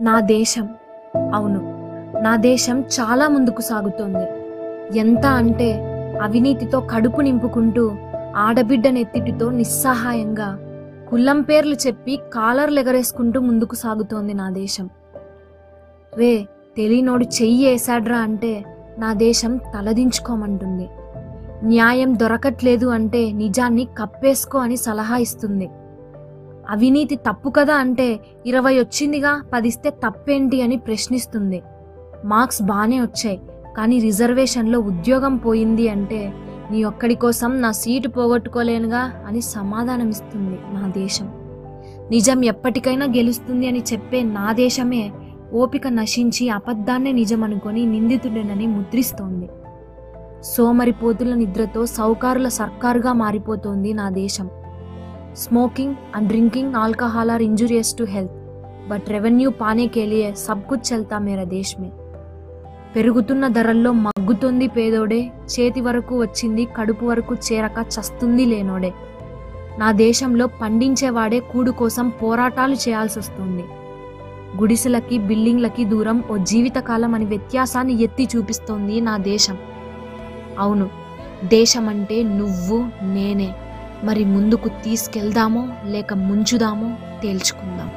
నా దేశం. అవును నా దేశం చాలా ముందుకు సాగుతోంది. ఎంత అంటే అవినీతితో కడుపు నింపుకుంటూ ఆడబిడ్డనెత్తిటితో నిస్సహాయంగా కుల్లం పేర్లు చెప్పి కాలర్లు ఎగరేసుకుంటూ ముందుకు సాగుతోంది నా దేశం. రే తెలియనోడు చెయ్యి వేసాడ్రా అంటే నా దేశం తలదించుకోమంటుంది. న్యాయం దొరకట్లేదు అంటే నిజాన్ని కప్పేసుకో అని సలహా ఇస్తుంది. అవినీతి తప్పు కదా అంటే ఇరవై వచ్చిందిగా పదిస్తే తప్పేంటి అని ప్రశ్నిస్తుంది. మార్క్స్ బాగానే వచ్చాయి కానీ రిజర్వేషన్లో ఉద్యోగం పోయింది అంటే నీ ఒక్కడి కోసం నా సీటు పోగొట్టుకోలేనుగా అని సమాధానమిస్తుంది నా దేశం. నిజం ఎప్పటికైనా గెలుస్తుంది అని చెప్పే నా దేశమే ఓపిక నశించి అబద్ధాన్నే నిజం అనుకొని నిందితుడేనని ముద్రిస్తోంది. సోమరిపోతుల నిద్రతో సౌకారుల సర్కారుగా మారిపోతోంది నా దేశం. smoking and drinking alcohol are injurious to health but revenue पाने के लिए सब कुछ चलता मेरा देश में పెరుగుతున్న ధరల్లో మగ్గుతుంది పేదోడే చేతి వరకు వచ్చింది కడుపు వరకు చేరక చస్తుంది లేనోడే నా దేశంలో పండించేవాడే కూడు కోసం పోరాటాలు చేయాల్సి వస్తుంది గుడిసెలకి బిల్డింగ్లకి దూరం ఓ జీవితకాలం అని వ్యత్యాసాన్ని ఎత్తి చూపిస్తోంది నా దేశం అవును దేశం అంటే నువ్వు నేనే మరి ముందుకు తీసుకెళ్దామో లేక ముంచుదామో తేల్చుకుందాం.